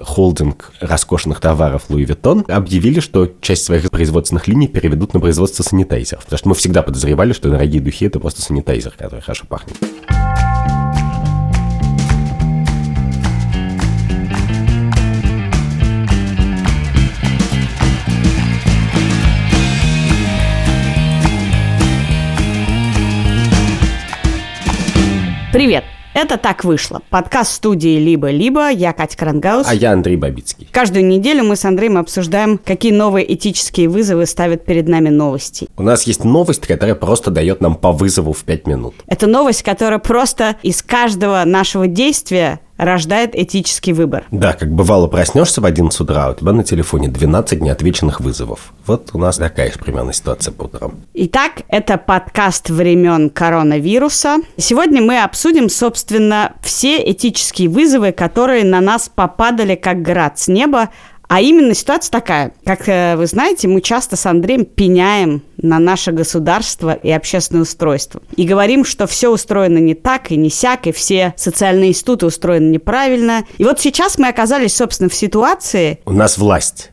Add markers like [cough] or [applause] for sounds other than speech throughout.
холдинг роскошных товаров Louis Vuitton объявили, что часть своих производственных линий переведут на производство санитайзеров. Потому что мы всегда подозревали, что дорогие духи – это просто санитайзер, который хорошо пахнет. Привет! Это «Так вышло». Подкаст студии «Либо-либо». Я Катя Крангаус. А я Андрей Бабицкий. Каждую неделю мы с Андреем обсуждаем, какие новые этические вызовы ставят перед нами новости. У нас есть новость, которая просто дает нам по вызову в 5 минут. Это новость, которая просто из каждого нашего действия рождает этический выбор. Да, как бывало, проснешься в 11 утра, у тебя на телефоне 12 неотвеченных вызовов. Вот у нас такая же примерно ситуация по утрам. Итак, это подкаст времен коронавируса. Сегодня мы обсудим, собственно, все этические вызовы, которые на нас попадали как град с неба, а именно ситуация такая. Как э, вы знаете, мы часто с Андреем пеняем на наше государство и общественное устройство. И говорим, что все устроено не так и не сяк, и все социальные институты устроены неправильно. И вот сейчас мы оказались, собственно, в ситуации... У нас власть.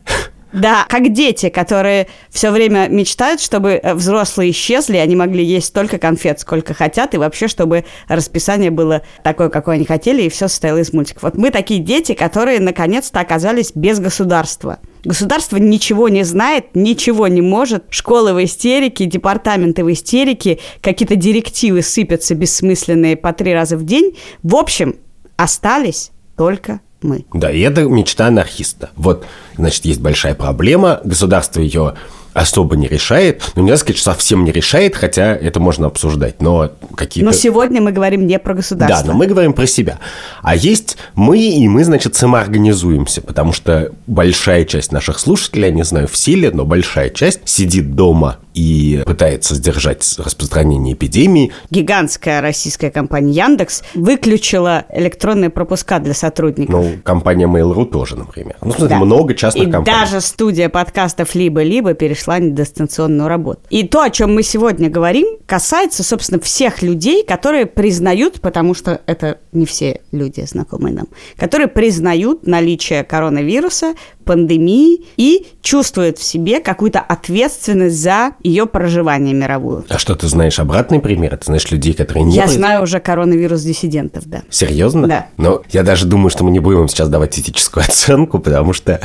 Да, как дети, которые все время мечтают, чтобы э, взрослые исчезли, они могли есть столько конфет, сколько хотят, и вообще, чтобы расписание было такое, какое они хотели, и все состояло из мультиков. Вот мы такие дети, которые наконец-то оказались без государства. Государство ничего не знает, ничего не может. Школы в истерике, департаменты в истерике, какие-то директивы сыпятся бессмысленные по три раза в день. В общем, остались только мы. Да, и это мечта анархиста. Вот, значит, есть большая проблема, государство ее особо не решает. Ну, нельзя сказать, что совсем не решает, хотя это можно обсуждать, но какие-то... Но сегодня мы говорим не про государство. Да, но мы говорим про себя. А есть мы, и мы, значит, самоорганизуемся, потому что большая часть наших слушателей, я не знаю, в силе, но большая часть сидит дома и пытается сдержать распространение эпидемии. Гигантская российская компания Яндекс выключила электронные пропуска для сотрудников. Ну, компания Mail.ru тоже, например. Ну, смотри, да. много частных и компаний. даже студия подкастов «Либо-либо» перешла на дистанционную работу. И то, о чем мы сегодня говорим, касается, собственно, всех людей, которые признают, потому что это не все люди, знакомые нам, которые признают наличие коронавируса, пандемии и чувствуют в себе какую-то ответственность за ее проживание мировую. А что ты знаешь обратный пример? Ты знаешь людей, которые не... Я были... знаю уже коронавирус диссидентов, да. Серьезно? Да. Но я даже думаю, что мы не будем сейчас давать этическую [laughs] оценку, потому что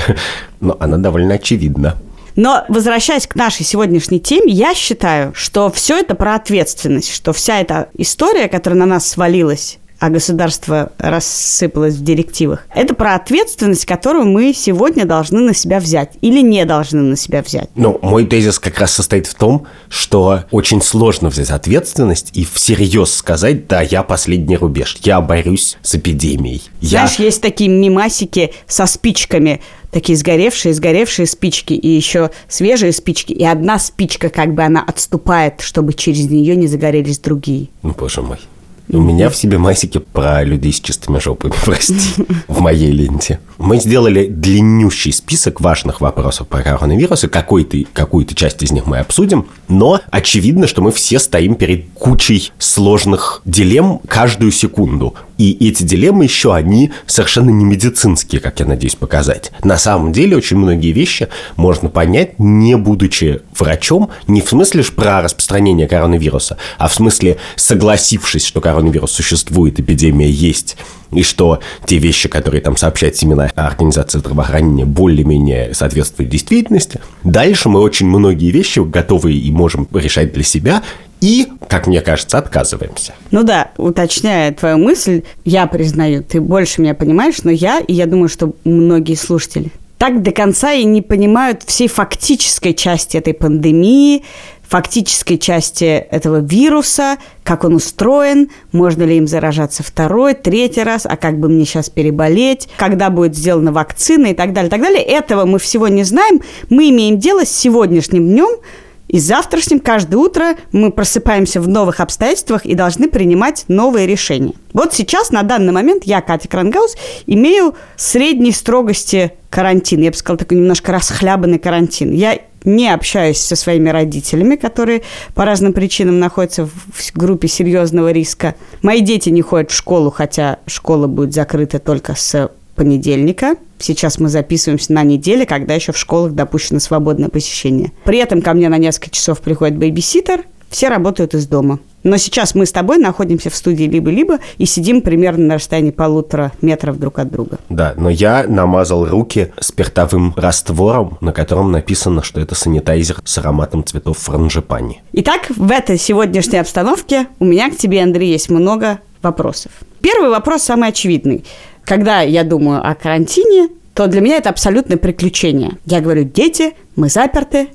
ну, она довольно очевидна. Но возвращаясь к нашей сегодняшней теме, я считаю, что все это про ответственность, что вся эта история, которая на нас свалилась, а государство рассыпалось в директивах. Это про ответственность, которую мы сегодня должны на себя взять или не должны на себя взять. Ну, мой тезис как раз состоит в том, что очень сложно взять ответственность и всерьез сказать, да, я последний рубеж, я борюсь с эпидемией. Знаешь, я... есть такие мимасики со спичками, такие сгоревшие, сгоревшие спички и еще свежие спички, и одна спичка как бы она отступает, чтобы через нее не загорелись другие. Ну, боже мой. У меня в себе масики про людей с чистыми жопами, [laughs] прости, в моей ленте. Мы сделали длиннющий список важных вопросов по коронавирусу. Какой-то, какую-то часть из них мы обсудим. Но очевидно, что мы все стоим перед кучей сложных дилемм каждую секунду. И эти дилеммы еще, они совершенно не медицинские, как я надеюсь показать. На самом деле очень многие вещи можно понять, не будучи врачом, не в смысле ж про распространение коронавируса, а в смысле согласившись, что коронавирус существует, эпидемия есть, и что те вещи, которые там сообщает Всемирная организация здравоохранения, более-менее соответствуют действительности. Дальше мы очень многие вещи готовы и можем решать для себя, и, как мне кажется, отказываемся. Ну да, уточняя твою мысль, я признаю, ты больше меня понимаешь, но я, и я думаю, что многие слушатели, так до конца и не понимают всей фактической части этой пандемии, фактической части этого вируса, как он устроен, можно ли им заражаться второй, третий раз, а как бы мне сейчас переболеть, когда будет сделана вакцина и так далее, так далее. Этого мы всего не знаем. Мы имеем дело с сегодняшним днем, и завтрашним каждое утро мы просыпаемся в новых обстоятельствах и должны принимать новые решения. Вот сейчас, на данный момент, я, Катя Крангаус, имею средней строгости карантин. Я бы сказала, такой немножко расхлябанный карантин. Я не общаюсь со своими родителями, которые по разным причинам находятся в группе серьезного риска. Мои дети не ходят в школу, хотя школа будет закрыта только с понедельника. Сейчас мы записываемся на неделе, когда еще в школах допущено свободное посещение. При этом ко мне на несколько часов приходит бейбиситер, все работают из дома. Но сейчас мы с тобой находимся в студии либо-либо и сидим примерно на расстоянии полутора метров друг от друга. Да, но я намазал руки спиртовым раствором, на котором написано, что это санитайзер с ароматом цветов франжипани. Итак, в этой сегодняшней обстановке у меня к тебе, Андрей, есть много вопросов. Первый вопрос самый очевидный. Когда я думаю о карантине, то для меня это абсолютное приключение. Я говорю, дети, мы заперты,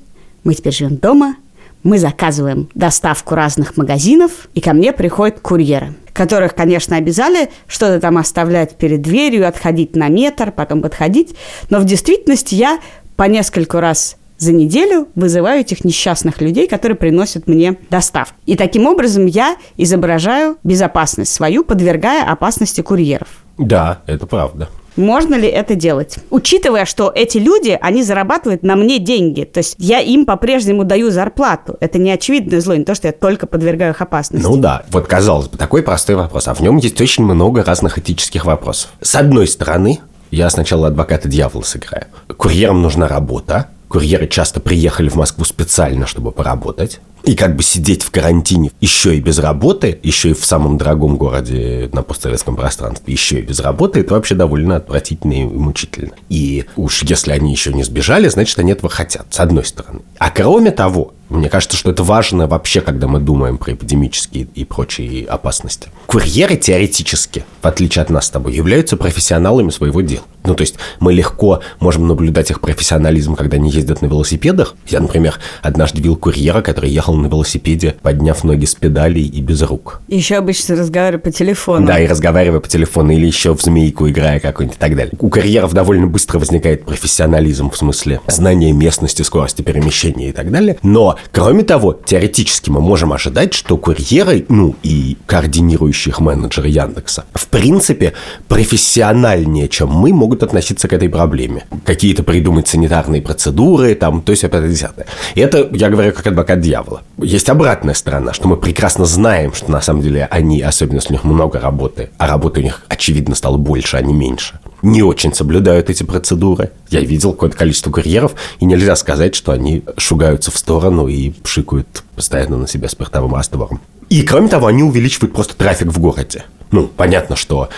мы теперь живем дома, мы заказываем доставку разных магазинов, и ко мне приходят курьеры, которых, конечно, обязали что-то там оставлять перед дверью, отходить на метр, потом подходить. Но в действительности я по нескольку раз за неделю вызываю этих несчастных людей, которые приносят мне доставку. И таким образом я изображаю безопасность свою, подвергая опасности курьеров. Да, это правда. Можно ли это делать? Учитывая, что эти люди, они зарабатывают на мне деньги. То есть я им по-прежнему даю зарплату. Это не очевидное зло, не то, что я только подвергаю их опасности. Ну да, вот казалось бы, такой простой вопрос, а в нем есть очень много разных этических вопросов. С одной стороны, я сначала адвоката дьявола сыграю. Курьерам нужна работа, Курьеры часто приехали в Москву специально, чтобы поработать. И как бы сидеть в карантине еще и без работы, еще и в самом дорогом городе на постсоветском пространстве, еще и без работы, это вообще довольно отвратительно и мучительно. И уж если они еще не сбежали, значит, они этого хотят, с одной стороны. А кроме того, мне кажется, что это важно вообще, когда мы думаем про эпидемические и прочие опасности. Курьеры теоретически, в отличие от нас с тобой, являются профессионалами своего дела. Ну, то есть мы легко можем наблюдать их профессионализм, когда они ездят на велосипедах. Я, например, однажды видел курьера, который ехал на велосипеде, подняв ноги с педалей и без рук. Еще обычно разговаривая по телефону. Да, и разговаривая по телефону, или еще в змейку играя какой-нибудь и так далее. У курьеров довольно быстро возникает профессионализм в смысле знания местности, скорости перемещения и так далее. Но Кроме того, теоретически мы можем ожидать, что курьеры, ну и координирующих менеджеры Яндекса, в принципе, профессиональнее, чем мы, могут относиться к этой проблеме. Какие-то придумать санитарные процедуры, там, то есть опять десятое. И это, я говорю, как адвокат дьявола. Есть обратная сторона, что мы прекрасно знаем, что на самом деле они, особенно если у них много работы, а работы у них, очевидно, стало больше, а не меньше, не очень соблюдают эти процедуры. Я видел какое-то количество курьеров, и нельзя сказать, что они шугаются в сторону и пшикают постоянно на себя спиртовым раствором. И, кроме того, они увеличивают просто трафик в городе. Ну, понятно, что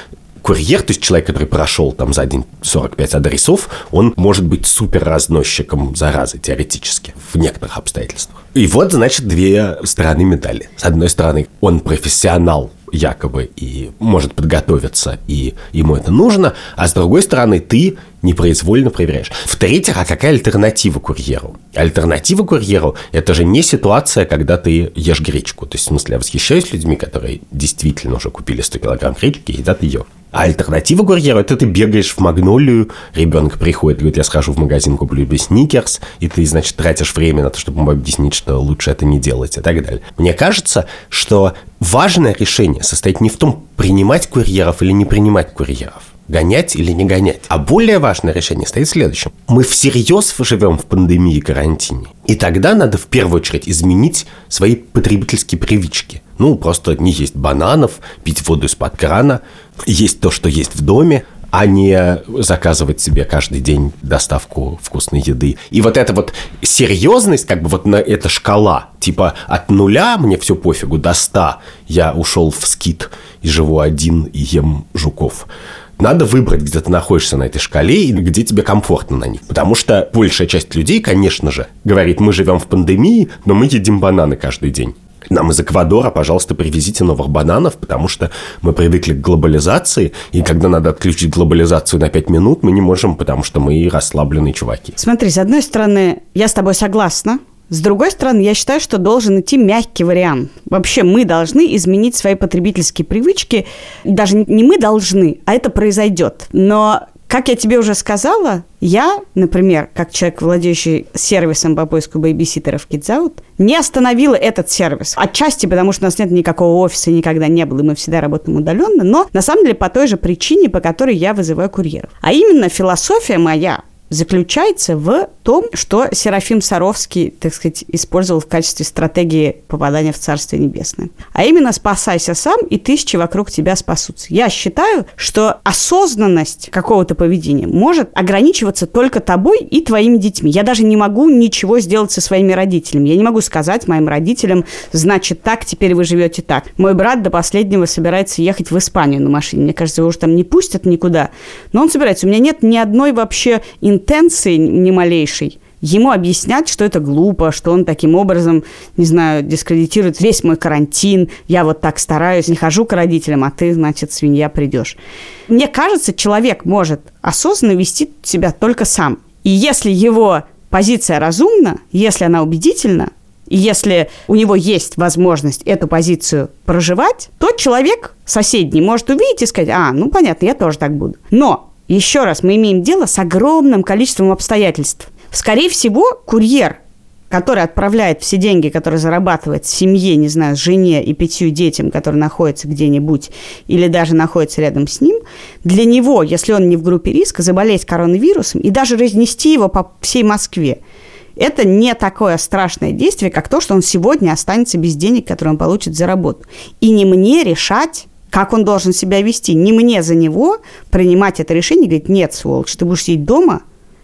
курьер, то есть человек, который прошел там за день 45 адресов, он может быть супер разносчиком заразы теоретически в некоторых обстоятельствах. И вот, значит, две стороны медали. С одной стороны, он профессионал якобы и может подготовиться, и ему это нужно, а с другой стороны, ты непроизвольно проверяешь. В-третьих, а какая альтернатива курьеру? Альтернатива курьеру – это же не ситуация, когда ты ешь гречку. То есть, в смысле, я восхищаюсь людьми, которые действительно уже купили 100 килограмм гречки и едят ее. А альтернатива курьеру – это ты бегаешь в Магнолию, ребенок приходит, говорит, я схожу в магазин, куплю себе сникерс, и ты, значит, тратишь время на то, чтобы ему объяснить, что лучше это не делать и так далее. Мне кажется, что важное решение состоит не в том, принимать курьеров или не принимать курьеров гонять или не гонять. А более важное решение стоит в следующем. Мы всерьез живем в пандемии и карантине. И тогда надо в первую очередь изменить свои потребительские привычки. Ну, просто не есть бананов, пить воду из-под крана, есть то, что есть в доме, а не заказывать себе каждый день доставку вкусной еды. И вот эта вот серьезность, как бы вот на эта шкала, типа от нуля мне все пофигу, до ста я ушел в скит и живу один и ем жуков. Надо выбрать, где ты находишься на этой шкале и где тебе комфортно на них. Потому что большая часть людей, конечно же, говорит, мы живем в пандемии, но мы едим бананы каждый день. Нам из Эквадора, пожалуйста, привезите новых бананов, потому что мы привыкли к глобализации, и когда надо отключить глобализацию на 5 минут, мы не можем, потому что мы расслабленные чуваки. Смотри, с одной стороны, я с тобой согласна, с другой стороны, я считаю, что должен идти мягкий вариант. Вообще мы должны изменить свои потребительские привычки. Даже не мы должны, а это произойдет. Но как я тебе уже сказала, я, например, как человек, владеющий сервисом по поиску бейбиситеров KidsOut, не остановила этот сервис. Отчасти потому, что у нас нет никакого офиса, никогда не было, и мы всегда работаем удаленно, но на самом деле по той же причине, по которой я вызываю курьеров. А именно философия моя заключается в том, что Серафим Саровский, так сказать, использовал в качестве стратегии попадания в Царствие Небесное. А именно «спасайся сам, и тысячи вокруг тебя спасутся». Я считаю, что осознанность какого-то поведения может ограничиваться только тобой и твоими детьми. Я даже не могу ничего сделать со своими родителями. Я не могу сказать моим родителям, значит так, теперь вы живете так. Мой брат до последнего собирается ехать в Испанию на машине. Мне кажется, его уже там не пустят никуда. Но он собирается. У меня нет ни одной вообще интенции, ни малейшей, ему объяснять, что это глупо, что он таким образом, не знаю, дискредитирует весь мой карантин, я вот так стараюсь, не хожу к родителям, а ты, значит, свинья, придешь. Мне кажется, человек может осознанно вести себя только сам. И если его позиция разумна, если она убедительна, и если у него есть возможность эту позицию проживать, то человек соседний может увидеть и сказать, а, ну понятно, я тоже так буду. Но еще раз, мы имеем дело с огромным количеством обстоятельств. Скорее всего, курьер, который отправляет все деньги, которые зарабатывает семье, не знаю, жене и пятью детям, которые находятся где-нибудь или даже находятся рядом с ним, для него, если он не в группе риска, заболеть коронавирусом и даже разнести его по всей Москве, это не такое страшное действие, как то, что он сегодня останется без денег, которые он получит за работу. И не мне решать, как он должен себя вести. Не мне за него принимать это решение и говорить, нет, сволочь, ты будешь сидеть дома,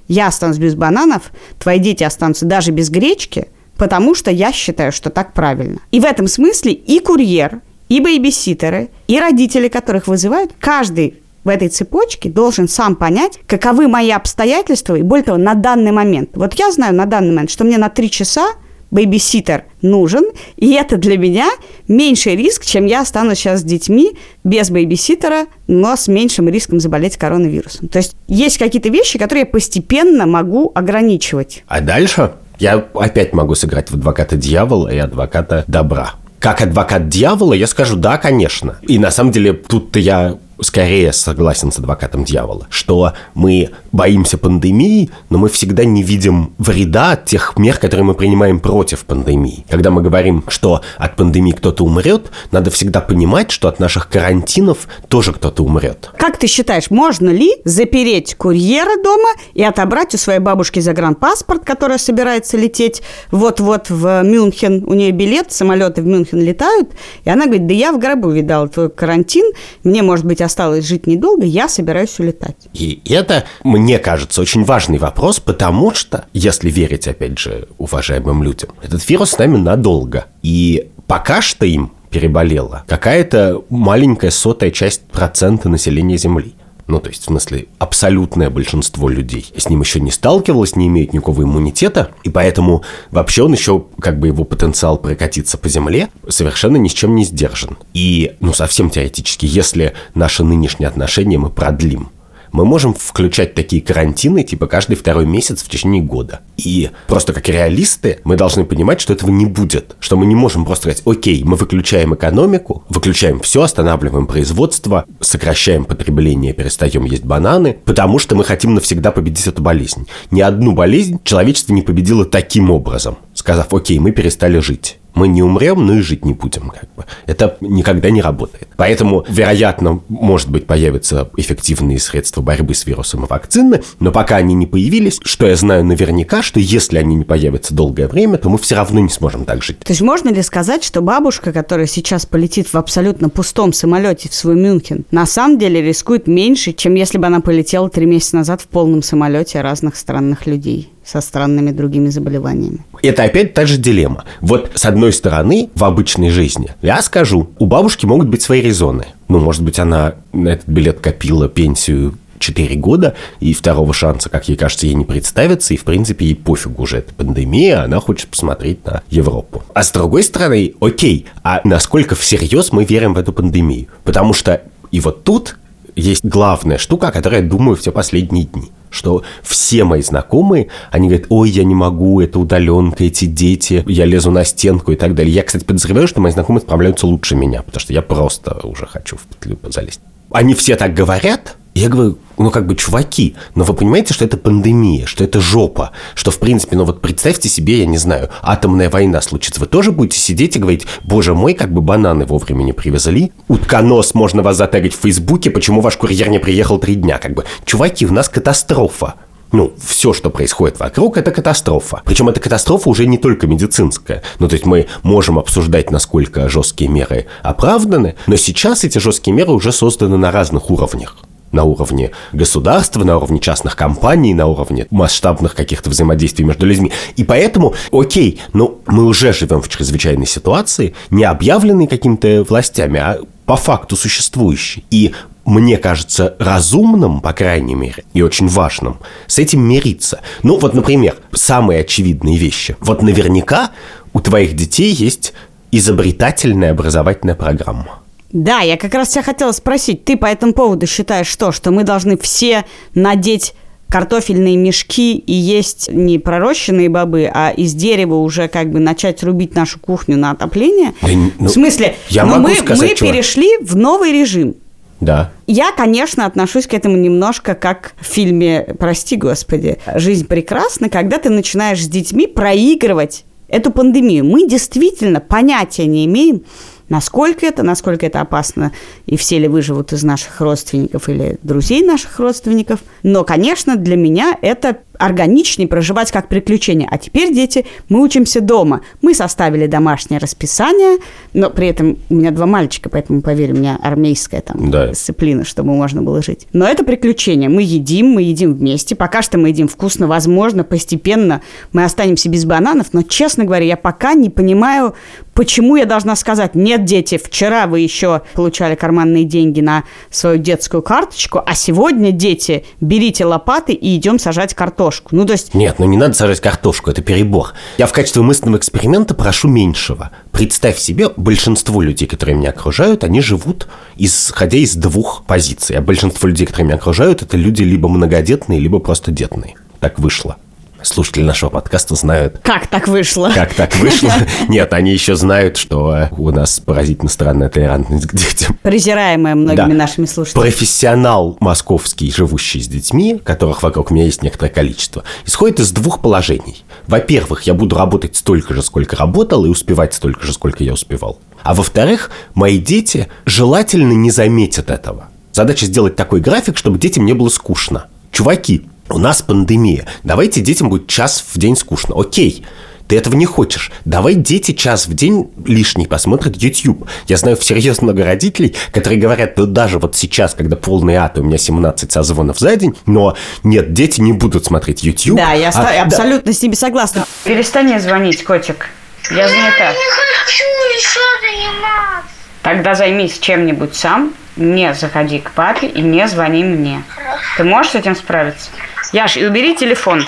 я останусь без бананов, твои дети останутся даже без гречки, потому что я считаю, что так правильно. И в этом смысле и курьер, и бейбиситеры, и родители, которых вызывают, каждый в этой цепочке должен сам понять, каковы мои обстоятельства, и более того, на данный момент. Вот я знаю на данный момент, что мне на три часа бейбиситер нужен, и это для меня меньший риск, чем я останусь сейчас с детьми без бейбиситера, но с меньшим риском заболеть коронавирусом. То есть есть какие-то вещи, которые я постепенно могу ограничивать. А дальше я опять могу сыграть в адвоката дьявола и адвоката добра. Как адвокат дьявола я скажу, да, конечно. И на самом деле тут-то я скорее согласен с адвокатом дьявола, что мы боимся пандемии, но мы всегда не видим вреда от тех мер, которые мы принимаем против пандемии. Когда мы говорим, что от пандемии кто-то умрет, надо всегда понимать, что от наших карантинов тоже кто-то умрет. Как ты считаешь, можно ли запереть курьера дома и отобрать у своей бабушки загранпаспорт, которая собирается лететь вот-вот в Мюнхен, у нее билет, самолеты в Мюнхен летают, и она говорит, да я в гробу видала твой карантин, мне, может быть, осталось жить недолго, я собираюсь улетать. И это, мне кажется, очень важный вопрос, потому что, если верить, опять же, уважаемым людям, этот вирус с нами надолго. И пока что им переболела какая-то маленькая сотая часть процента населения Земли ну, то есть, в смысле, абсолютное большинство людей с ним еще не сталкивалось, не имеет никакого иммунитета, и поэтому вообще он еще, как бы его потенциал прокатиться по земле, совершенно ни с чем не сдержан. И, ну, совсем теоретически, если наши нынешние отношения мы продлим, мы можем включать такие карантины, типа каждый второй месяц в течение года. И просто как реалисты мы должны понимать, что этого не будет. Что мы не можем просто сказать, окей, мы выключаем экономику, выключаем все, останавливаем производство, сокращаем потребление, перестаем есть бананы, потому что мы хотим навсегда победить эту болезнь. Ни одну болезнь человечество не победило таким образом, сказав, окей, мы перестали жить мы не умрем, но и жить не будем. Как бы. Это никогда не работает. Поэтому, вероятно, может быть, появятся эффективные средства борьбы с вирусом и вакцины, но пока они не появились, что я знаю наверняка, что если они не появятся долгое время, то мы все равно не сможем так жить. То есть можно ли сказать, что бабушка, которая сейчас полетит в абсолютно пустом самолете в свой Мюнхен, на самом деле рискует меньше, чем если бы она полетела три месяца назад в полном самолете разных странных людей? Со странными другими заболеваниями. Это опять та же дилемма. Вот с одной стороны, в обычной жизни, я скажу, у бабушки могут быть свои резоны. Ну, может быть, она на этот билет копила пенсию 4 года, и второго шанса, как ей кажется, ей не представится, и, в принципе, ей пофигу уже эта пандемия, она хочет посмотреть на Европу. А с другой стороны, окей, а насколько всерьез мы верим в эту пандемию? Потому что и вот тут есть главная штука, о которой я думаю все последние дни что все мои знакомые, они говорят, ой, я не могу, это удаленка, эти дети, я лезу на стенку и так далее. Я, кстати, подозреваю, что мои знакомые справляются лучше меня, потому что я просто уже хочу в петлю залезть. Они все так говорят, я говорю, ну как бы, чуваки, но вы понимаете, что это пандемия, что это жопа, что в принципе, ну вот представьте себе, я не знаю, атомная война случится, вы тоже будете сидеть и говорить, боже мой, как бы бананы вовремя не привезли, утконос, можно вас затарить в Фейсбуке, почему ваш курьер не приехал три дня, как бы, чуваки, у нас катастрофа. ну, все, что происходит вокруг, это катастрофа. Причем эта катастрофа уже не только медицинская. Ну, то есть мы можем обсуждать, насколько жесткие меры оправданы, но сейчас эти жесткие меры уже созданы на разных уровнях на уровне государства, на уровне частных компаний, на уровне масштабных каких-то взаимодействий между людьми. И поэтому, окей, ну, мы уже живем в чрезвычайной ситуации, не объявленной какими-то властями, а по факту существующей. И мне кажется, разумным, по крайней мере, и очень важным, с этим мириться. Ну, вот, например, самые очевидные вещи. Вот наверняка у твоих детей есть изобретательная образовательная программа. Да, я как раз тебя хотела спросить, ты по этому поводу считаешь что? Что мы должны все надеть картофельные мешки и есть не пророщенные бобы, а из дерева уже как бы начать рубить нашу кухню на отопление? Да, ну, в смысле, я ну, могу мы, сказать, мы чего? перешли в новый режим. Да. Я, конечно, отношусь к этому немножко как в фильме «Прости, Господи, жизнь прекрасна», когда ты начинаешь с детьми проигрывать эту пандемию. Мы действительно понятия не имеем, насколько это, насколько это опасно, и все ли выживут из наших родственников или друзей наших родственников. Но, конечно, для меня это органичнее проживать как приключение. А теперь, дети, мы учимся дома. Мы составили домашнее расписание, но при этом у меня два мальчика, поэтому, поверь, у меня армейская там да. дисциплина, чтобы можно было жить. Но это приключение. Мы едим, мы едим вместе. Пока что мы едим вкусно, возможно, постепенно мы останемся без бананов, но, честно говоря, я пока не понимаю, почему я должна сказать, нет, дети, вчера вы еще получали карманные деньги на свою детскую карточку, а сегодня, дети, берите лопаты и идем сажать картошку картошку. Ну, то есть... Нет, ну не надо сажать картошку, это перебор. Я в качестве мысленного эксперимента прошу меньшего. Представь себе, большинство людей, которые меня окружают, они живут исходя из двух позиций. А большинство людей, которые меня окружают, это люди либо многодетные, либо просто детные. Так вышло слушатели нашего подкаста знают. Как так вышло? Как так вышло? [laughs] Нет, они еще знают, что у нас поразительно странная толерантность к детям. Презираемая многими да. нашими слушателями. Профессионал московский, живущий с детьми, которых вокруг меня есть некоторое количество, исходит из двух положений. Во-первых, я буду работать столько же, сколько работал, и успевать столько же, сколько я успевал. А во-вторых, мои дети желательно не заметят этого. Задача сделать такой график, чтобы детям не было скучно. Чуваки, у нас пандемия. Давайте детям будет час в день скучно. Окей, ты этого не хочешь. Давай дети час в день лишний посмотрят YouTube. Я знаю всерьез много родителей, которые говорят, ну даже вот сейчас, когда полный ад, у меня 17 созвонов за день, но нет, дети не будут смотреть YouTube. Да, я а, абсолютно да. с ними согласна. Перестань звонить, котик. Я занята. Я не хочу еще заниматься. Тогда займись чем-нибудь сам, не заходи к папе и не звони мне. Хорошо. Ты можешь с этим справиться? Яш, и убери телефон.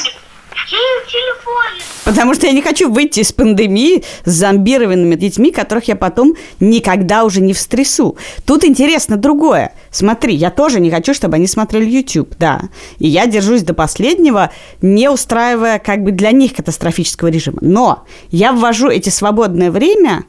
Потому что я не хочу выйти из пандемии с зомбированными детьми, которых я потом никогда уже не встрясу. Тут интересно другое. Смотри, я тоже не хочу, чтобы они смотрели YouTube, да. И я держусь до последнего, не устраивая как бы для них катастрофического режима. Но я ввожу эти свободное время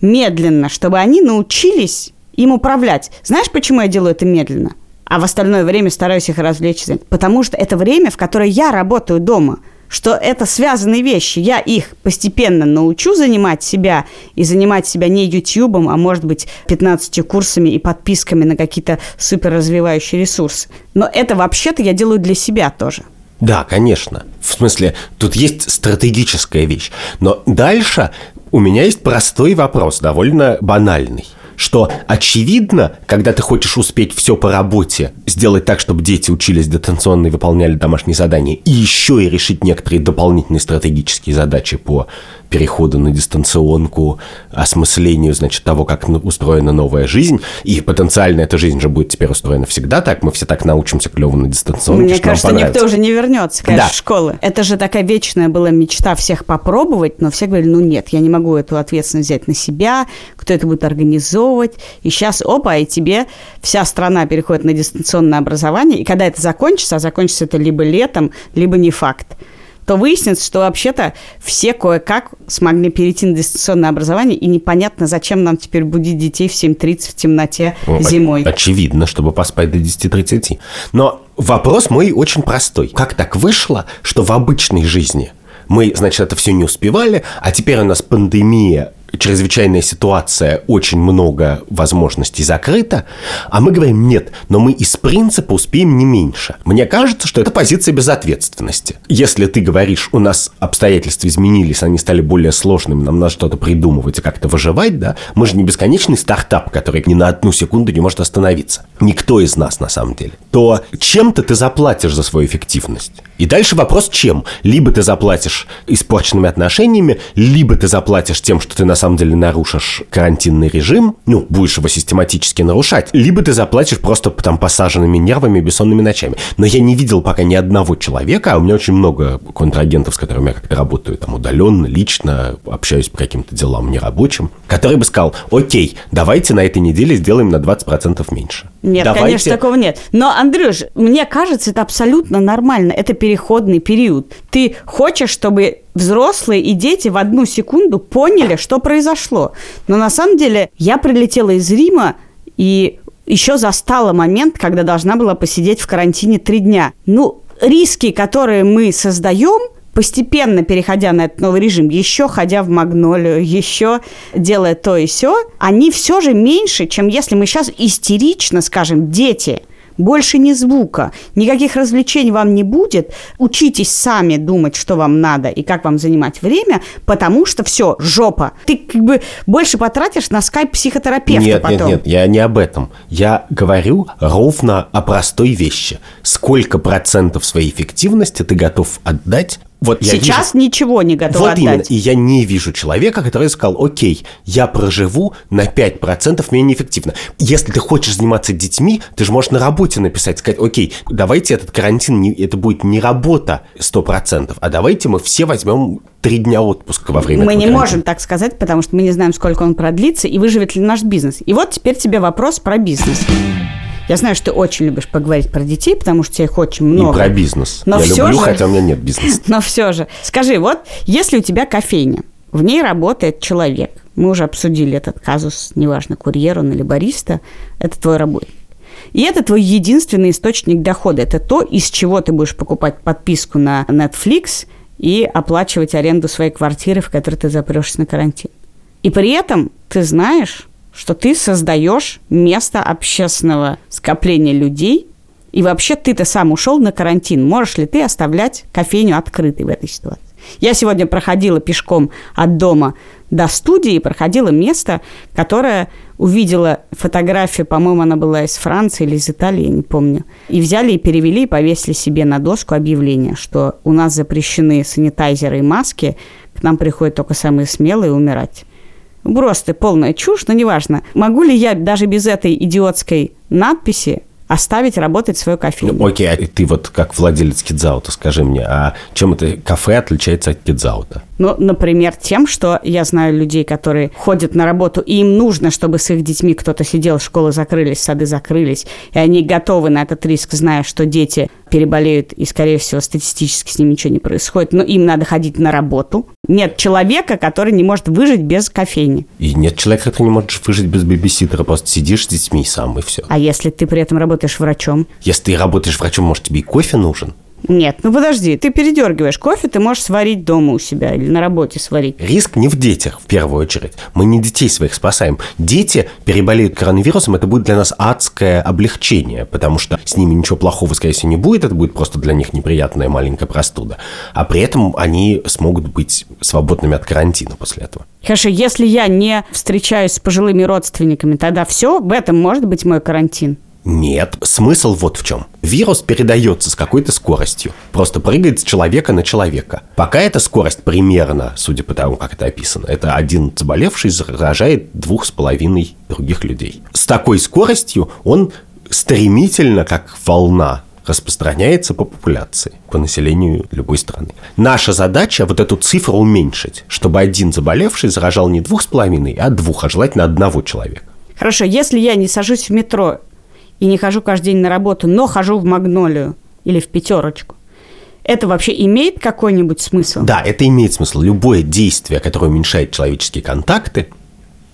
медленно, чтобы они научились им управлять. Знаешь, почему я делаю это медленно? а в остальное время стараюсь их развлечь. Потому что это время, в которое я работаю дома что это связанные вещи. Я их постепенно научу занимать себя и занимать себя не ютубом, а может быть 15 курсами и подписками на какие-то супер развивающие ресурсы. Но это вообще-то я делаю для себя тоже. Да, конечно. В смысле, тут есть стратегическая вещь. Но дальше у меня есть простой вопрос, довольно банальный. Что очевидно, когда ты хочешь успеть все по работе, сделать так, чтобы дети учились дистанционно и выполняли домашние задания, и еще и решить некоторые дополнительные стратегические задачи по переходу на дистанционку, осмыслению, значит, того, как устроена новая жизнь. И потенциально эта жизнь же будет теперь устроена всегда так. Мы все так научимся клево на дистанционке, Мне кажется, никто уже не вернется, конечно, да. в школы. Это же такая вечная была мечта всех попробовать, но все говорили, ну нет, я не могу эту ответственность взять на себя, кто это будет организовывать. И сейчас, опа, и тебе вся страна переходит на дистанционное образование. И когда это закончится, а закончится это либо летом, либо не факт то выяснится, что вообще-то все кое-как смогли перейти на дистанционное образование, и непонятно, зачем нам теперь будить детей в 7.30 в темноте ну, зимой. Очевидно, чтобы поспать до 10.30. Но вопрос мой очень простой. Как так вышло, что в обычной жизни мы, значит, это все не успевали, а теперь у нас пандемия чрезвычайная ситуация, очень много возможностей закрыто, а мы говорим нет, но мы из принципа успеем не меньше. Мне кажется, что это позиция безответственности. Если ты говоришь, у нас обстоятельства изменились, они стали более сложными, нам надо что-то придумывать и как-то выживать, да, мы же не бесконечный стартап, который ни на одну секунду не может остановиться. Никто из нас на самом деле. То чем-то ты заплатишь за свою эффективность. И дальше вопрос чем? Либо ты заплатишь испорченными отношениями, либо ты заплатишь тем, что ты на самом деле нарушишь карантинный режим, ну, будешь его систематически нарушать, либо ты заплатишь просто там посаженными нервами, бессонными ночами. Но я не видел пока ни одного человека, а у меня очень много контрагентов, с которыми я как-то работаю там удаленно, лично, общаюсь по каким-то делам нерабочим, который бы сказал, окей, давайте на этой неделе сделаем на 20% меньше. Нет, давайте... конечно, такого нет. Но, Андрюш, мне кажется, это абсолютно нормально. Это переходный период. Ты хочешь, чтобы взрослые и дети в одну секунду поняли, что произошло. Но на самом деле я прилетела из Рима и еще застала момент, когда должна была посидеть в карантине три дня. Ну, риски, которые мы создаем, постепенно переходя на этот новый режим, еще ходя в Магнолию, еще делая то и все, они все же меньше, чем если мы сейчас истерично скажем, дети, больше ни звука, никаких развлечений вам не будет. Учитесь сами думать, что вам надо и как вам занимать время, потому что все, жопа. Ты как бы больше потратишь на скайп психотерапевта нет, потом. Нет, нет, я не об этом. Я говорю ровно о простой вещи. Сколько процентов своей эффективности ты готов отдать вот Сейчас вижу... ничего не готов вот отдать. Именно. И я не вижу человека, который сказал, окей, я проживу на 5% менее эффективно. Если ты хочешь заниматься детьми, ты же можешь на работе написать, сказать, окей, давайте этот карантин, не, это будет не работа 100%, а давайте мы все возьмем три дня отпуска во время Мы не карантина. можем так сказать, потому что мы не знаем, сколько он продлится и выживет ли наш бизнес. И вот теперь тебе вопрос про бизнес. Я знаю, что ты очень любишь поговорить про детей, потому что тебе их очень много. И про бизнес. Но Я все люблю, же... хотя у меня нет бизнеса. [laughs] Но все же. Скажи, вот если у тебя кофейня, в ней работает человек, мы уже обсудили этот казус, неважно, курьер он или бариста, это твой работник. И это твой единственный источник дохода. Это то, из чего ты будешь покупать подписку на Netflix и оплачивать аренду своей квартиры, в которой ты запрешься на карантин. И при этом ты знаешь, что ты создаешь место общественного скопления людей, и вообще ты-то сам ушел на карантин. Можешь ли ты оставлять кофейню открытой в этой ситуации? Я сегодня проходила пешком от дома до студии, проходила место, которое увидела фотографию, по-моему, она была из Франции или из Италии, не помню. И взяли и перевели, и повесили себе на доску объявление, что у нас запрещены санитайзеры и маски, к нам приходят только самые смелые умирать. Просто полная чушь, но неважно. Могу ли я даже без этой идиотской надписи оставить работать свою кофейню. Ну, окей, а ты вот как владелец Кидзаута, скажи мне, а чем это кафе отличается от Кидзаута? Ну, например, тем, что я знаю людей, которые ходят на работу, и им нужно, чтобы с их детьми кто-то сидел, школы закрылись, сады закрылись, и они готовы на этот риск, зная, что дети переболеют, и, скорее всего, статистически с ними ничего не происходит, но им надо ходить на работу. Нет человека, который не может выжить без кофейни. И нет человека, который не может выжить без бибиситера, просто сидишь с детьми сам, и все. А если ты при этом работаешь врачом? Если ты работаешь врачом, может, тебе и кофе нужен? Нет, ну подожди, ты передергиваешь кофе, ты можешь сварить дома у себя или на работе сварить. Риск не в детях, в первую очередь. Мы не детей своих спасаем. Дети переболеют коронавирусом, это будет для нас адское облегчение, потому что с ними ничего плохого, скорее всего, не будет, это будет просто для них неприятная маленькая простуда. А при этом они смогут быть свободными от карантина после этого. Хорошо, если я не встречаюсь с пожилыми родственниками, тогда все, в этом может быть мой карантин. Нет, смысл вот в чем. Вирус передается с какой-то скоростью, просто прыгает с человека на человека. Пока эта скорость примерно, судя по тому, как это описано, это один заболевший заражает двух с половиной других людей. С такой скоростью он стремительно, как волна, распространяется по популяции, по населению любой страны. Наша задача вот эту цифру уменьшить, чтобы один заболевший заражал не двух с половиной, а двух, а желательно одного человека. Хорошо, если я не сажусь в метро и не хожу каждый день на работу, но хожу в магнолию или в пятерочку, это вообще имеет какой-нибудь смысл? Да, это имеет смысл. Любое действие, которое уменьшает человеческие контакты,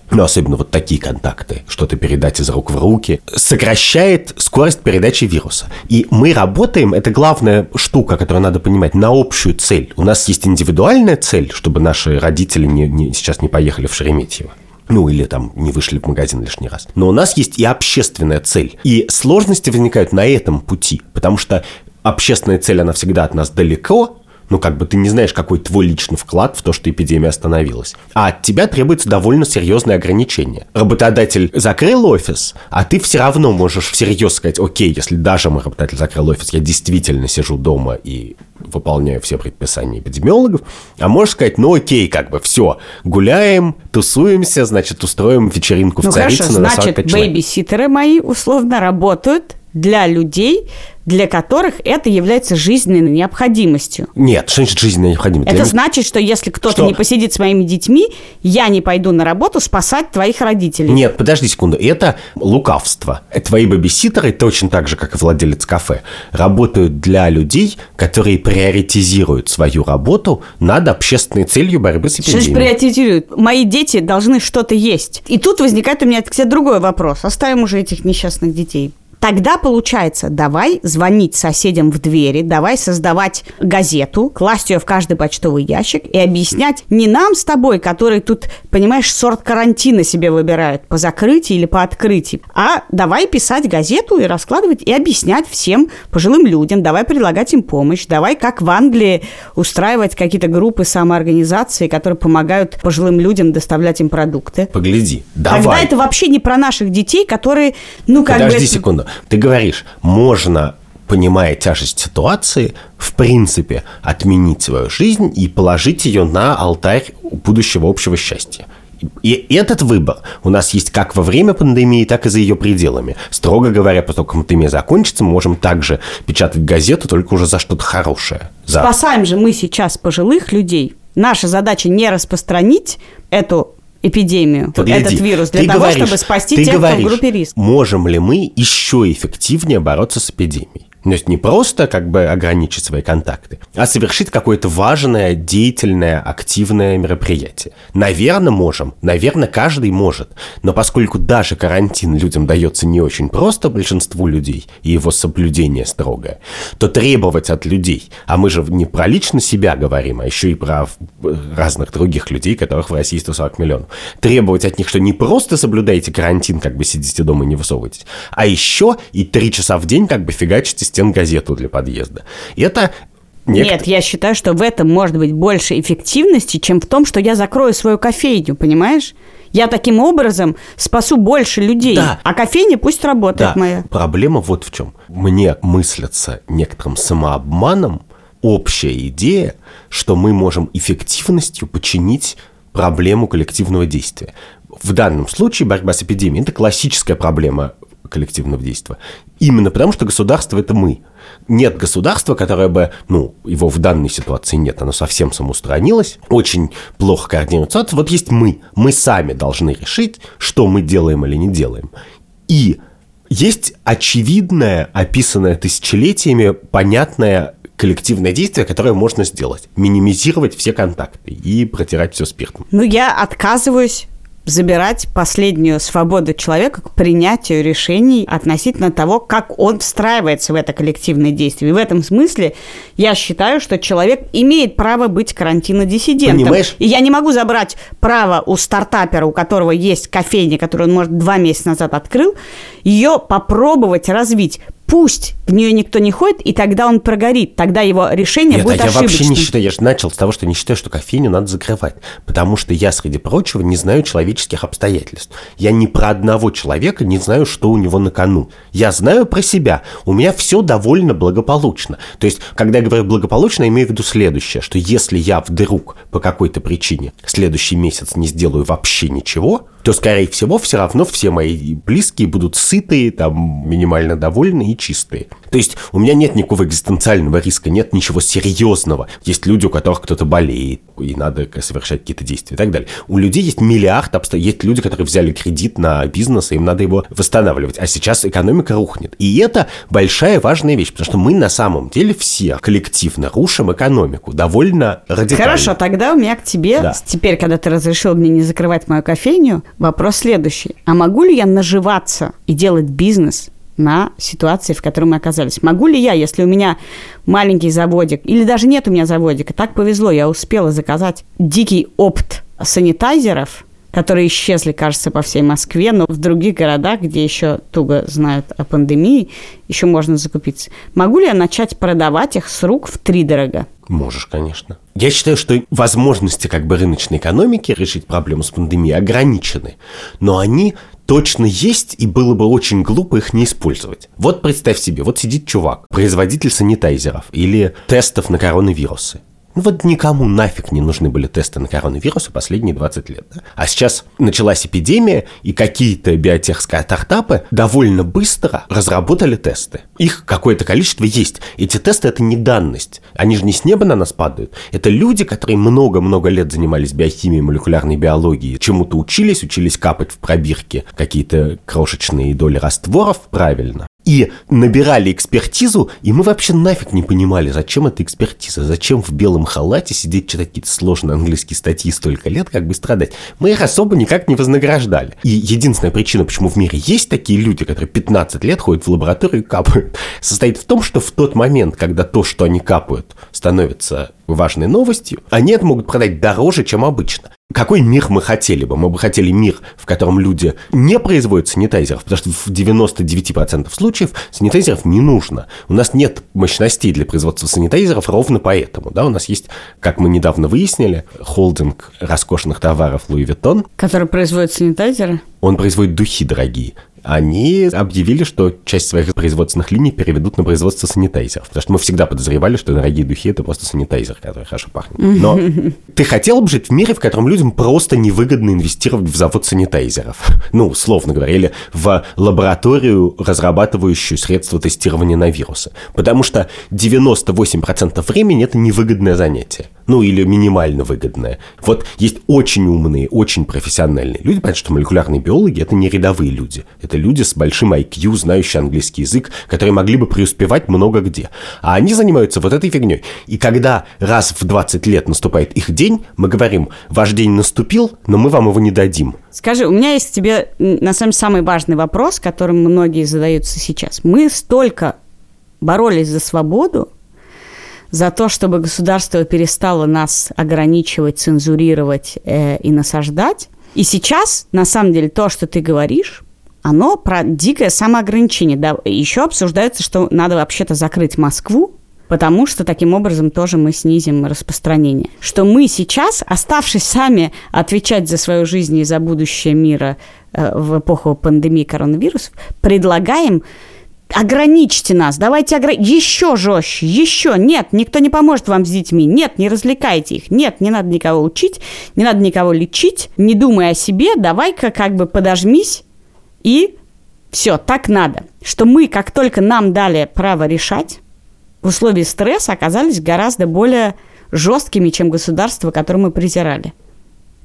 ну, особенно вот такие контакты, что-то передать из рук в руки, сокращает скорость передачи вируса. И мы работаем, это главная штука, которую надо понимать, на общую цель. У нас есть индивидуальная цель, чтобы наши родители не, не, сейчас не поехали в Шереметьево ну или там не вышли в магазин лишний раз. Но у нас есть и общественная цель. И сложности возникают на этом пути, потому что общественная цель, она всегда от нас далеко, ну, как бы ты не знаешь, какой твой личный вклад в то, что эпидемия остановилась. А от тебя требуется довольно серьезные ограничения. Работодатель закрыл офис, а ты все равно можешь всерьез сказать, окей, если даже мой работодатель закрыл офис, я действительно сижу дома и выполняю все предписания эпидемиологов, а можешь сказать, ну окей, как бы все, гуляем, тусуемся, значит, устроим вечеринку ну, в Царицыно хорошо, значит, бэйбиситеры мои условно работают для людей, для которых это является жизненной необходимостью. Нет, что значит жизненная необходимость? Это Для... значит, что если кто-то что? не посидит с моими детьми, я не пойду на работу спасать твоих родителей. Нет, подожди секунду, это лукавство. Твои бэбиситеры, точно так же, как и владелец кафе, работают для людей, которые приоритизируют свою работу над общественной целью борьбы с эпидемией. Что значит приоритизируют? Мои дети должны что-то есть. И тут возникает у меня, кстати, другой вопрос. Оставим уже этих несчастных детей. Тогда получается, давай звонить соседям в двери, давай создавать газету, класть ее в каждый почтовый ящик и объяснять не нам с тобой, которые тут, понимаешь, сорт карантина себе выбирают по закрытии или по открытии, а давай писать газету и раскладывать и объяснять всем пожилым людям, давай предлагать им помощь, давай как в Англии устраивать какие-то группы самоорганизации, которые помогают пожилым людям доставлять им продукты. Погляди, давай. Тогда это вообще не про наших детей, которые, ну как Подожди бы... секунду. Ты говоришь, можно понимая тяжесть ситуации, в принципе, отменить свою жизнь и положить ее на алтарь будущего общего счастья. И этот выбор у нас есть как во время пандемии, так и за ее пределами. Строго говоря, как пандемия закончится, мы можем также печатать газету, только уже за что-то хорошее. За... Спасаем же мы сейчас пожилых людей. Наша задача не распространить эту эпидемию, Подгляди, этот вирус, для того, говоришь, чтобы спасти тех, говоришь, кто в группе риска. Можем ли мы еще эффективнее бороться с эпидемией? То есть не просто как бы ограничить свои контакты, а совершить какое-то важное, деятельное, активное мероприятие. Наверное, можем. Наверное, каждый может. Но поскольку даже карантин людям дается не очень просто, большинству людей, и его соблюдение строгое, то требовать от людей, а мы же не про лично себя говорим, а еще и про разных других людей, которых в России 140 миллионов, требовать от них, что не просто соблюдайте карантин, как бы сидите дома и не высовывайтесь, а еще и три часа в день как бы фигачите стенгазету для подъезда. И это Некто... Нет, я считаю, что в этом может быть больше эффективности, чем в том, что я закрою свою кофейню, понимаешь? Я таким образом спасу больше людей, да. а кофейня пусть работает да. моя. Проблема вот в чем. Мне мыслится некоторым самообманом общая идея, что мы можем эффективностью починить проблему коллективного действия. В данном случае борьба с эпидемией – это классическая проблема коллективного действия. Именно потому, что государство – это мы. Нет государства, которое бы, ну, его в данной ситуации нет, оно совсем самоустранилось, очень плохо координируется. Вот есть мы. Мы сами должны решить, что мы делаем или не делаем. И есть очевидное, описанное тысячелетиями, понятное коллективное действие, которое можно сделать. Минимизировать все контакты и протирать все спиртом. Ну, я отказываюсь забирать последнюю свободу человека к принятию решений относительно того, как он встраивается в это коллективное действие. И в этом смысле я считаю, что человек имеет право быть карантинодиссидентом. Понимаешь? И я не могу забрать право у стартапера, у которого есть кофейня, которую он, может, два месяца назад открыл, ее попробовать развить пусть в нее никто не ходит, и тогда он прогорит, тогда его решение Нет, будет а я ошибочным. вообще не считаю, я же начал с того, что не считаю, что кофейню надо закрывать, потому что я, среди прочего, не знаю человеческих обстоятельств. Я ни про одного человека не знаю, что у него на кону. Я знаю про себя, у меня все довольно благополучно. То есть, когда я говорю благополучно, я имею в виду следующее, что если я вдруг по какой-то причине следующий месяц не сделаю вообще ничего, то, скорее всего, все равно все мои близкие будут сытые, там, минимально довольны и чистые. То есть у меня нет никакого экзистенциального риска, нет ничего серьезного. Есть люди, у которых кто-то болеет, и надо совершать какие-то действия и так далее. У людей есть миллиард обстоятельств. Есть люди, которые взяли кредит на бизнес, и им надо его восстанавливать. А сейчас экономика рухнет. И это большая важная вещь, потому что мы на самом деле все коллективно рушим экономику довольно радикально. Хорошо, тогда у меня к тебе, да. теперь, когда ты разрешил мне не закрывать мою кофейню, вопрос следующий. А могу ли я наживаться и делать бизнес на ситуации, в которой мы оказались. Могу ли я, если у меня маленький заводик, или даже нет у меня заводика, так повезло, я успела заказать дикий опт санитайзеров, которые исчезли, кажется, по всей Москве, но в других городах, где еще туго знают о пандемии, еще можно закупиться. Могу ли я начать продавать их с рук в три дорого? Можешь, конечно. Я считаю, что возможности как бы рыночной экономики решить проблему с пандемией ограничены, но они точно есть, и было бы очень глупо их не использовать. Вот представь себе, вот сидит чувак, производитель санитайзеров или тестов на коронавирусы. Ну вот никому нафиг не нужны были тесты на коронавирусы последние 20 лет. Да? А сейчас началась эпидемия, и какие-то биотех-стартапы довольно быстро разработали тесты. Их какое-то количество есть. Эти тесты – это не данность. Они же не с неба на нас падают. Это люди, которые много-много лет занимались биохимией, молекулярной биологией, чему-то учились, учились капать в пробирке какие-то крошечные доли растворов правильно и набирали экспертизу, и мы вообще нафиг не понимали, зачем эта экспертиза, зачем в белом халате сидеть читать какие-то сложные английские статьи столько лет, как бы страдать. Мы их особо никак не вознаграждали. И единственная причина, почему в мире есть такие люди, которые 15 лет ходят в лабораторию и капают, состоит в том, что в тот момент, когда то, что они капают, становится важной новостью, они это могут продать дороже, чем обычно. Какой мир мы хотели бы? Мы бы хотели мир, в котором люди не производят санитайзеров, потому что в 99% случаев санитайзеров не нужно. У нас нет мощностей для производства санитайзеров ровно поэтому. Да? У нас есть, как мы недавно выяснили, холдинг роскошных товаров Louis Vuitton. Который производит санитайзеры? Он производит духи дорогие они объявили, что часть своих производственных линий переведут на производство санитайзеров. Потому что мы всегда подозревали, что дорогие духи – это просто санитайзер, который хорошо пахнет. Но ты хотел бы жить в мире, в котором людям просто невыгодно инвестировать в завод санитайзеров? [laughs] Ну, условно говоря, или в лабораторию, разрабатывающую средства тестирования на вирусы. Потому что 98% времени это невыгодное занятие ну или минимально выгодное. Вот есть очень умные, очень профессиональные люди, понятно, что молекулярные биологи – это не рядовые люди. Это люди с большим IQ, знающие английский язык, которые могли бы преуспевать много где. А они занимаются вот этой фигней. И когда раз в 20 лет наступает их день, мы говорим, ваш день наступил, но мы вам его не дадим. Скажи, у меня есть тебе, на самом деле, самый важный вопрос, которым многие задаются сейчас. Мы столько боролись за свободу, за то, чтобы государство перестало нас ограничивать, цензурировать э, и насаждать. И сейчас, на самом деле, то, что ты говоришь, оно про дикое самоограничение. Да, еще обсуждается, что надо вообще-то закрыть Москву, потому что таким образом тоже мы снизим распространение. Что мы сейчас, оставшись сами отвечать за свою жизнь и за будущее мира э, в эпоху пандемии коронавирусов, предлагаем ограничьте нас, давайте огр... еще жестче, еще, нет, никто не поможет вам с детьми, нет, не развлекайте их, нет, не надо никого учить, не надо никого лечить, не думай о себе, давай-ка как бы подожмись и все, так надо. Что мы, как только нам дали право решать, в условиях стресса оказались гораздо более жесткими, чем государство, которое мы презирали.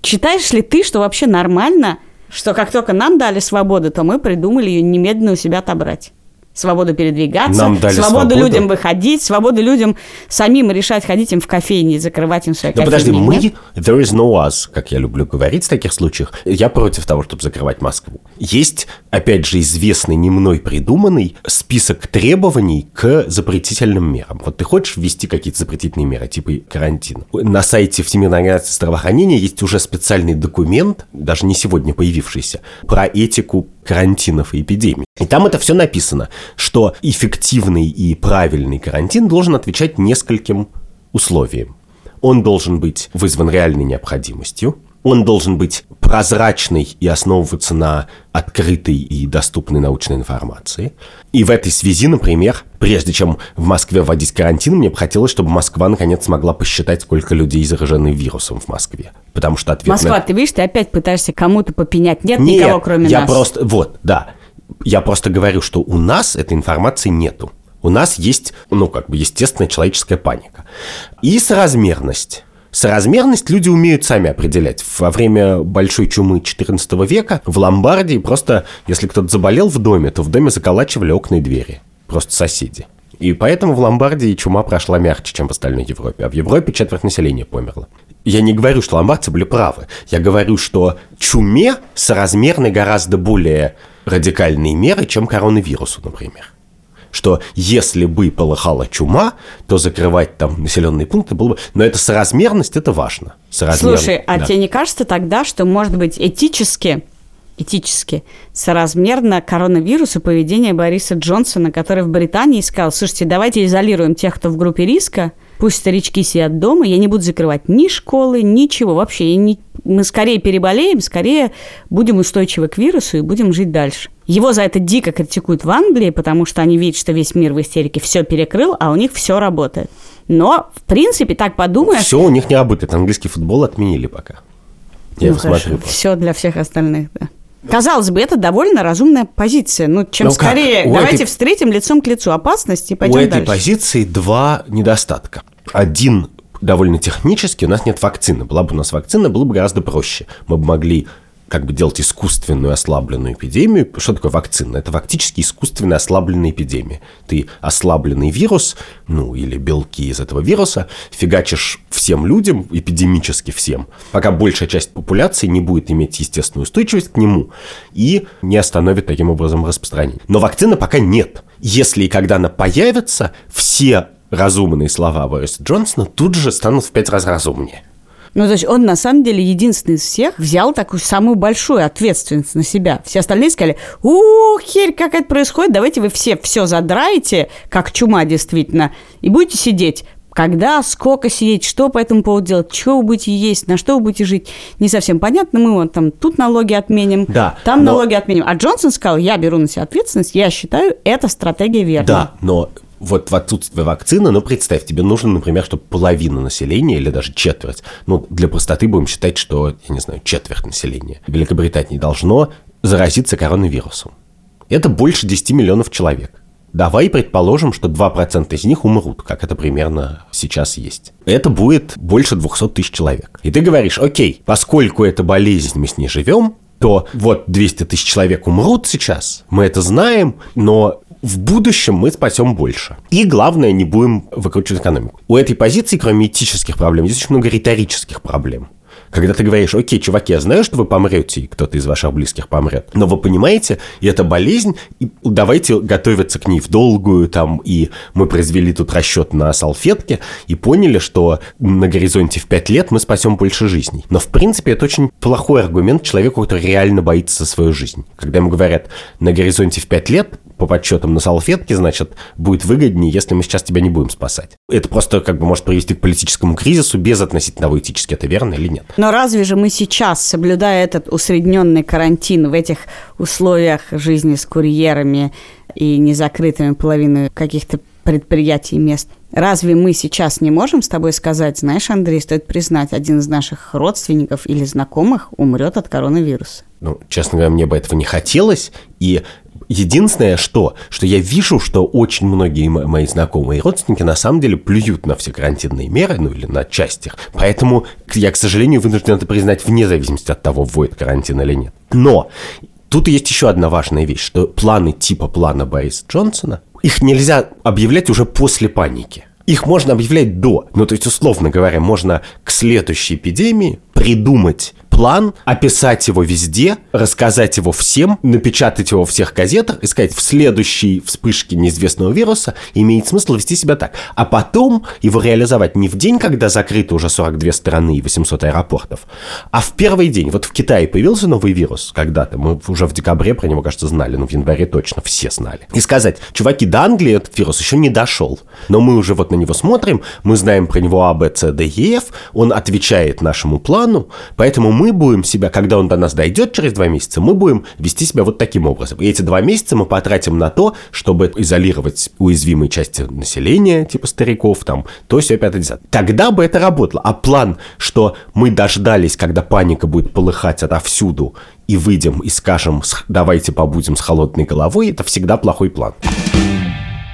Считаешь ли ты, что вообще нормально, что как только нам дали свободу, то мы придумали ее немедленно у себя отобрать? Свободу передвигаться, Нам дали свободу, свободу людям выходить, свободу людям самим решать, ходить им в кофейни, закрывать им свои Но кофейни. подожди, мы, there is no us, как я люблю говорить в таких случаях, я против того, чтобы закрывать Москву. Есть, опять же, известный, не мной придуманный список требований к запретительным мерам. Вот ты хочешь ввести какие-то запретительные меры, типа карантина. На сайте Всемирной организации здравоохранения есть уже специальный документ, даже не сегодня появившийся, про этику карантинов и эпидемий. И там это все написано, что эффективный и правильный карантин должен отвечать нескольким условиям. Он должен быть вызван реальной необходимостью, он должен быть прозрачный и основываться на открытой и доступной научной информации. И в этой связи, например, прежде чем в Москве вводить карантин, мне бы хотелось, чтобы Москва наконец смогла посчитать, сколько людей заражены вирусом в Москве. Потому что ответ Москва, на... ты видишь, ты опять пытаешься кому-то попенять. Нет, Нет никого, кроме я нас. я просто... Вот, да. Я просто говорю, что у нас этой информации нету. У нас есть, ну, как бы, естественная человеческая паника. И соразмерность Соразмерность люди умеют сами определять. Во время большой чумы XIV века в Ломбардии просто, если кто-то заболел в доме, то в доме заколачивали окна и двери. Просто соседи. И поэтому в Ломбардии чума прошла мягче, чем в остальной Европе. А в Европе четверть населения померло. Я не говорю, что ломбардцы были правы. Я говорю, что чуме соразмерны гораздо более радикальные меры, чем коронавирусу, например что если бы полыхала чума, то закрывать там населенные пункты было бы... Но это соразмерность, это важно. Слушай, а да. тебе не кажется тогда, что, может быть, этически этически соразмерно коронавирусу поведение Бориса Джонсона, который в Британии сказал, слушайте, давайте изолируем тех, кто в группе риска, пусть старички сидят дома, я не буду закрывать ни школы, ничего вообще. Не... Мы скорее переболеем, скорее будем устойчивы к вирусу и будем жить дальше. Его за это дико критикуют в Англии, потому что они видят, что весь мир в истерике все перекрыл, а у них все работает. Но, в принципе, так подумаешь... Все у них не работает. Английский футбол отменили пока. Я ну, посмотрю. Все для всех остальных, да. Казалось бы, это довольно разумная позиция. Ну, чем Но скорее как? давайте этой... встретим лицом к лицу опасности и пойдем У этой дальше. позиции два недостатка. Один довольно технический, у нас нет вакцины. Была бы у нас вакцина, было бы гораздо проще. Мы бы могли как бы делать искусственную ослабленную эпидемию. Что такое вакцина? Это фактически искусственно ослабленная эпидемия. Ты ослабленный вирус, ну или белки из этого вируса, фигачишь всем людям, эпидемически всем, пока большая часть популяции не будет иметь естественную устойчивость к нему и не остановит таким образом распространение. Но вакцины пока нет. Если и когда она появится, все разумные слова Бориса Джонсона тут же станут в пять раз разумнее. Ну, то есть он на самом деле единственный из всех взял такую самую большую ответственность на себя. Все остальные сказали, ух, херь, как это происходит, давайте вы все все задраете, как чума действительно, и будете сидеть. Когда, сколько сидеть, что по этому поводу делать, что вы будете есть, на что вы будете жить, не совсем понятно. Мы вот там тут налоги отменим, да, там но... налоги отменим. А Джонсон сказал, я беру на себя ответственность, я считаю, это стратегия верная. Да, но вот в отсутствие вакцины, ну, представь, тебе нужно, например, чтобы половина населения или даже четверть, ну, для простоты будем считать, что, я не знаю, четверть населения Великобритании должно заразиться коронавирусом. Это больше 10 миллионов человек. Давай предположим, что 2% из них умрут, как это примерно сейчас есть. Это будет больше 200 тысяч человек. И ты говоришь, окей, поскольку это болезнь, мы с ней живем, то вот 200 тысяч человек умрут сейчас, мы это знаем, но в будущем мы спасем больше. И главное, не будем выкручивать экономику. У этой позиции, кроме этических проблем, есть очень много риторических проблем. Когда ты говоришь, окей, чуваки, я знаю, что вы помрете, и кто-то из ваших близких помрет, но вы понимаете, и это болезнь, и давайте готовиться к ней в долгую, там, и мы произвели тут расчет на салфетке, и поняли, что на горизонте в 5 лет мы спасем больше жизней. Но, в принципе, это очень плохой аргумент человеку, который реально боится за свою жизнь. Когда ему говорят, на горизонте в 5 лет по подсчетам на салфетке, значит, будет выгоднее, если мы сейчас тебя не будем спасать. Это просто как бы может привести к политическому кризису без относительного этически, это верно или нет? Но разве же мы сейчас, соблюдая этот усредненный карантин в этих условиях жизни с курьерами и незакрытыми половиной каких-то предприятий и мест, Разве мы сейчас не можем с тобой сказать, знаешь, Андрей, стоит признать, один из наших родственников или знакомых умрет от коронавируса? Ну, честно говоря, мне бы этого не хотелось, и Единственное, что, что я вижу, что очень многие мои знакомые и родственники на самом деле плюют на все карантинные меры, ну или на часть их. Поэтому я, к сожалению, вынужден это признать вне зависимости от того, вводит карантин или нет. Но тут есть еще одна важная вещь, что планы типа плана Бориса Джонсона, их нельзя объявлять уже после паники. Их можно объявлять до. Ну, то есть, условно говоря, можно к следующей эпидемии придумать план, описать его везде, рассказать его всем, напечатать его во всех газетах и сказать, в следующей вспышке неизвестного вируса имеет смысл вести себя так. А потом его реализовать не в день, когда закрыты уже 42 страны и 800 аэропортов, а в первый день. Вот в Китае появился новый вирус когда-то, мы уже в декабре про него, кажется, знали, но в январе точно все знали. И сказать, чуваки, до Англии этот вирус еще не дошел, но мы уже вот на него смотрим, мы знаем про него А, Б, С, Д, Е, Ф, он отвечает нашему плану, поэтому мы мы будем себя, когда он до нас дойдет через два месяца, мы будем вести себя вот таким образом. И эти два месяца мы потратим на то, чтобы изолировать уязвимые части населения, типа стариков, там, то все 5 10 Тогда бы это работало. А план, что мы дождались, когда паника будет полыхать отовсюду, и выйдем и скажем, давайте побудем с холодной головой, это всегда плохой план.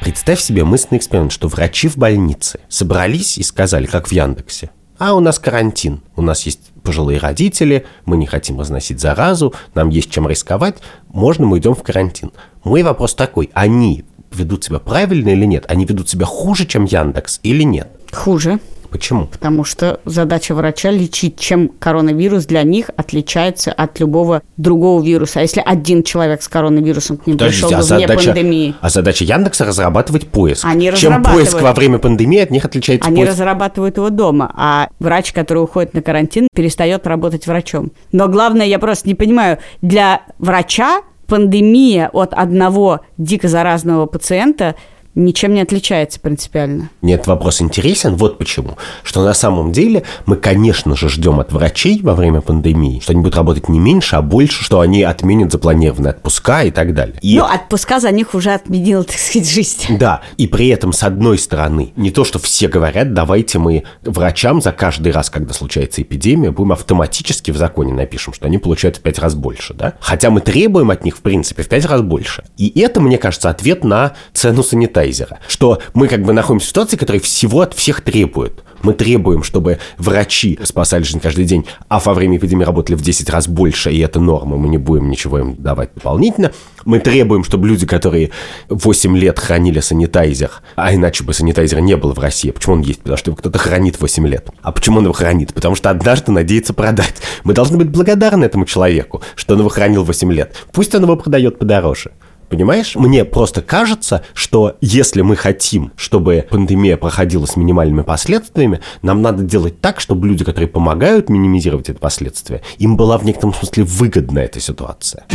Представь себе мысленный эксперимент, что врачи в больнице собрались и сказали, как в Яндексе, а у нас карантин, у нас есть пожилые родители, мы не хотим разносить заразу, нам есть чем рисковать, можно мы идем в карантин. Мой вопрос такой, они ведут себя правильно или нет? Они ведут себя хуже, чем Яндекс или нет? Хуже. Почему? Потому что задача врача лечить, чем коронавирус для них отличается от любого другого вируса. А если один человек с коронавирусом к ним Подождите, пришел а вне задача, пандемии, а задача Яндекса разрабатывать поиск. Они Чем поиск во время пандемии от них отличается они поиск? разрабатывают его дома, а врач, который уходит на карантин, перестает работать врачом. Но главное, я просто не понимаю, для врача пандемия от одного дико заразного пациента ничем не отличается принципиально. Нет, вопрос интересен. Вот почему. Что на самом деле мы, конечно же, ждем от врачей во время пандемии, что они будут работать не меньше, а больше, что они отменят запланированные отпуска и так далее. И Ну, отпуска за них уже отменила, так сказать, жизнь. Да, и при этом, с одной стороны, не то, что все говорят, давайте мы врачам за каждый раз, когда случается эпидемия, будем автоматически в законе напишем, что они получают в пять раз больше, да? Хотя мы требуем от них, в принципе, в пять раз больше. И это, мне кажется, ответ на цену санитайзера, что мы как бы находимся в ситуации, которая всего от всех требует. Мы требуем, чтобы врачи спасали жизнь каждый день, а во время эпидемии работали в 10 раз больше, и это норма, мы не будем ничего им давать дополнительно. Мы требуем, чтобы люди, которые 8 лет хранили санитайзер, а иначе бы санитайзера не было в России. Почему он есть? Потому что его кто-то хранит 8 лет. А почему он его хранит? Потому что однажды надеется продать. Мы должны быть благодарны этому человеку, что он его хранил 8 лет. Пусть он его продает подороже. Понимаешь? Мне просто кажется, что если мы хотим, чтобы пандемия проходила с минимальными последствиями, нам надо делать так, чтобы люди, которые помогают минимизировать эти последствия, им была в некотором смысле выгодна эта ситуация.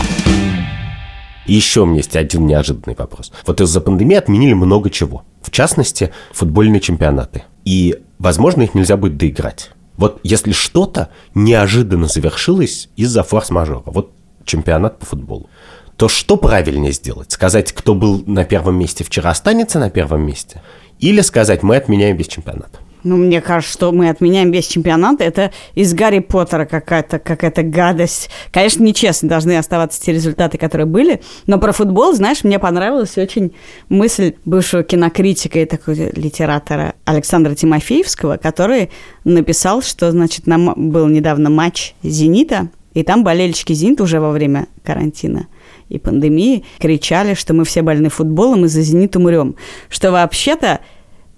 И еще у меня есть один неожиданный вопрос. Вот из-за пандемии отменили много чего. В частности, футбольные чемпионаты. И, возможно, их нельзя будет доиграть. Вот если что-то неожиданно завершилось из-за форс-мажора, вот чемпионат по футболу, то что правильнее сделать? Сказать, кто был на первом месте вчера, останется на первом месте? Или сказать, мы отменяем весь чемпионат? Ну, мне кажется, что мы отменяем весь чемпионат. Это из Гарри Поттера какая-то какая гадость. Конечно, нечестно должны оставаться те результаты, которые были. Но про футбол, знаешь, мне понравилась очень мысль бывшего кинокритика и такого литератора Александра Тимофеевского, который написал, что, значит, нам был недавно матч «Зенита», и там болельщики «Зенита» уже во время карантина и пандемии кричали, что мы все больны футболом, и за «Зенит» умрем. Что вообще-то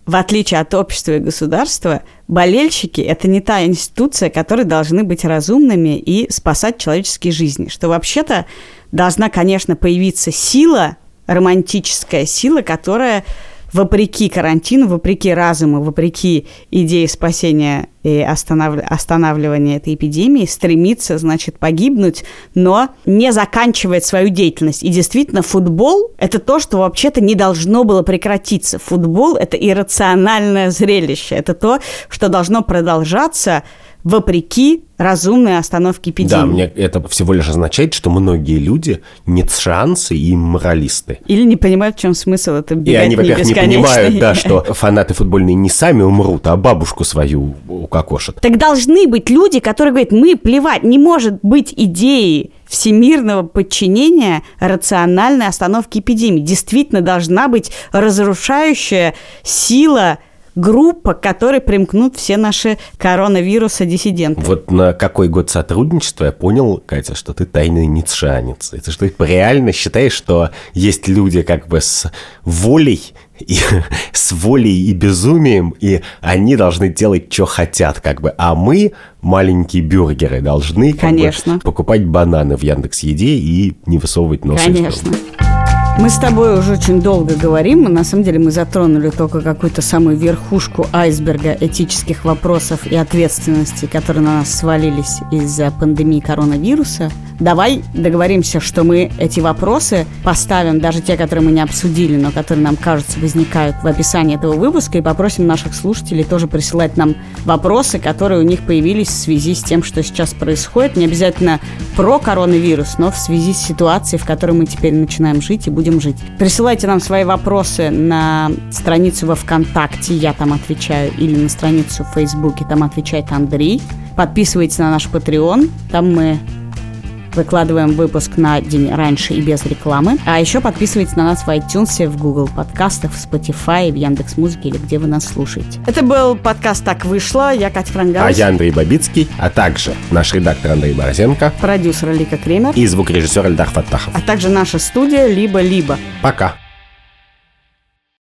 в отличие от общества и государства, болельщики – это не та институция, которые должны быть разумными и спасать человеческие жизни. Что вообще-то должна, конечно, появиться сила, романтическая сила, которая вопреки карантину, вопреки разуму, вопреки идее спасения и останов... останавливания этой эпидемии, стремится, значит, погибнуть, но не заканчивает свою деятельность. И действительно, футбол – это то, что вообще-то не должно было прекратиться. Футбол – это иррациональное зрелище, это то, что должно продолжаться вопреки разумной остановке эпидемии. Да, мне это всего лишь означает, что многие люди ницшанцы и моралисты. Или не понимают, в чем смысл это И они, во-первых, не понимают, да, что [laughs] фанаты футбольные не сами умрут, а бабушку свою укокошат. Так должны быть люди, которые говорят, мы плевать, не может быть идеи всемирного подчинения рациональной остановки эпидемии. Действительно должна быть разрушающая сила группа, к которой примкнут все наши коронавируса-диссиденты. Вот на какой год сотрудничества я понял, Катя, что ты тайный ницшанец. Это что ты реально считаешь, что есть люди как бы с волей и [laughs] с волей и безумием, и они должны делать, что хотят, как бы, а мы, маленькие бюргеры, должны как Конечно. бы, покупать бананы в Яндекс Еде и не высовывать нос из Конечно. дома. Мы с тобой уже очень долго говорим, и на самом деле мы затронули только какую-то самую верхушку айсберга этических вопросов и ответственности, которые на нас свалились из-за пандемии коронавируса. Давай договоримся, что мы эти вопросы поставим, даже те, которые мы не обсудили, но которые нам кажется возникают в описании этого выпуска, и попросим наших слушателей тоже присылать нам вопросы, которые у них появились в связи с тем, что сейчас происходит. Не обязательно про коронавирус, но в связи с ситуацией, в которой мы теперь начинаем жить и будем жить. Присылайте нам свои вопросы на страницу во ВКонтакте, я там отвечаю, или на страницу в Фейсбуке, там отвечает Андрей. Подписывайтесь на наш Patreon, там мы выкладываем выпуск на день раньше и без рекламы. А еще подписывайтесь на нас в iTunes, в Google подкастах, в Spotify, в Яндекс Музыке или где вы нас слушаете. Это был подкаст «Так вышло». Я Катя Франгаус. А я Андрей Бабицкий, а также наш редактор Андрей Борозенко. Продюсер Лика Кремер. И звукорежиссер Эльдар Фаттахов. А также наша студия «Либо-либо». Пока.